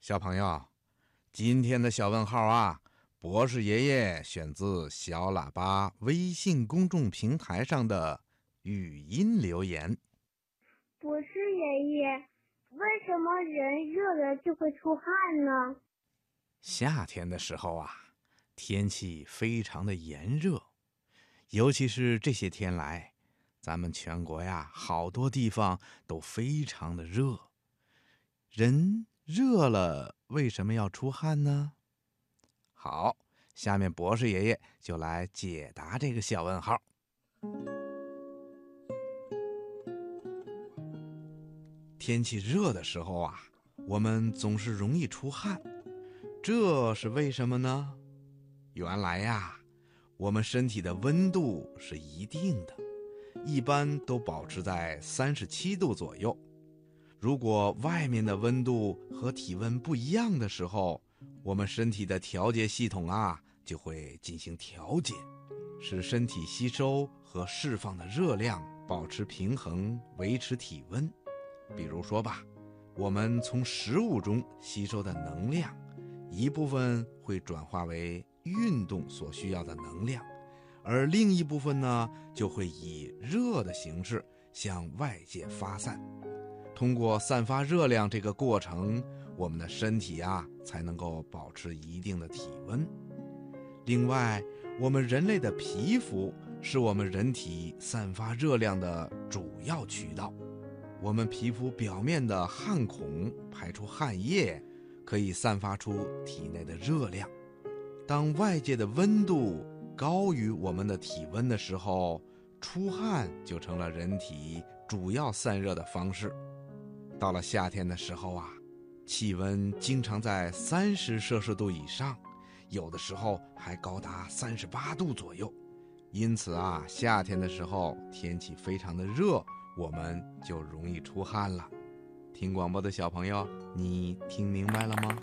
小朋友，今天的小问号啊，博士爷爷选自小喇叭微信公众平台上的语音留言。博士爷爷，为什么人热了就会出汗呢？夏天的时候啊，天气非常的炎热，尤其是这些天来，咱们全国呀，好多地方都非常的热，人。热了为什么要出汗呢？好，下面博士爷爷就来解答这个小问号。天气热的时候啊，我们总是容易出汗，这是为什么呢？原来呀，我们身体的温度是一定的，一般都保持在三十七度左右。如果外面的温度和体温不一样的时候，我们身体的调节系统啊就会进行调节，使身体吸收和释放的热量保持平衡，维持体温。比如说吧，我们从食物中吸收的能量，一部分会转化为运动所需要的能量，而另一部分呢就会以热的形式向外界发散。通过散发热量这个过程，我们的身体啊才能够保持一定的体温。另外，我们人类的皮肤是我们人体散发热量的主要渠道。我们皮肤表面的汗孔排出汗液，可以散发出体内的热量。当外界的温度高于我们的体温的时候，出汗就成了人体主要散热的方式。到了夏天的时候啊，气温经常在三十摄氏度以上，有的时候还高达三十八度左右。因此啊，夏天的时候天气非常的热，我们就容易出汗了。听广播的小朋友，你听明白了吗？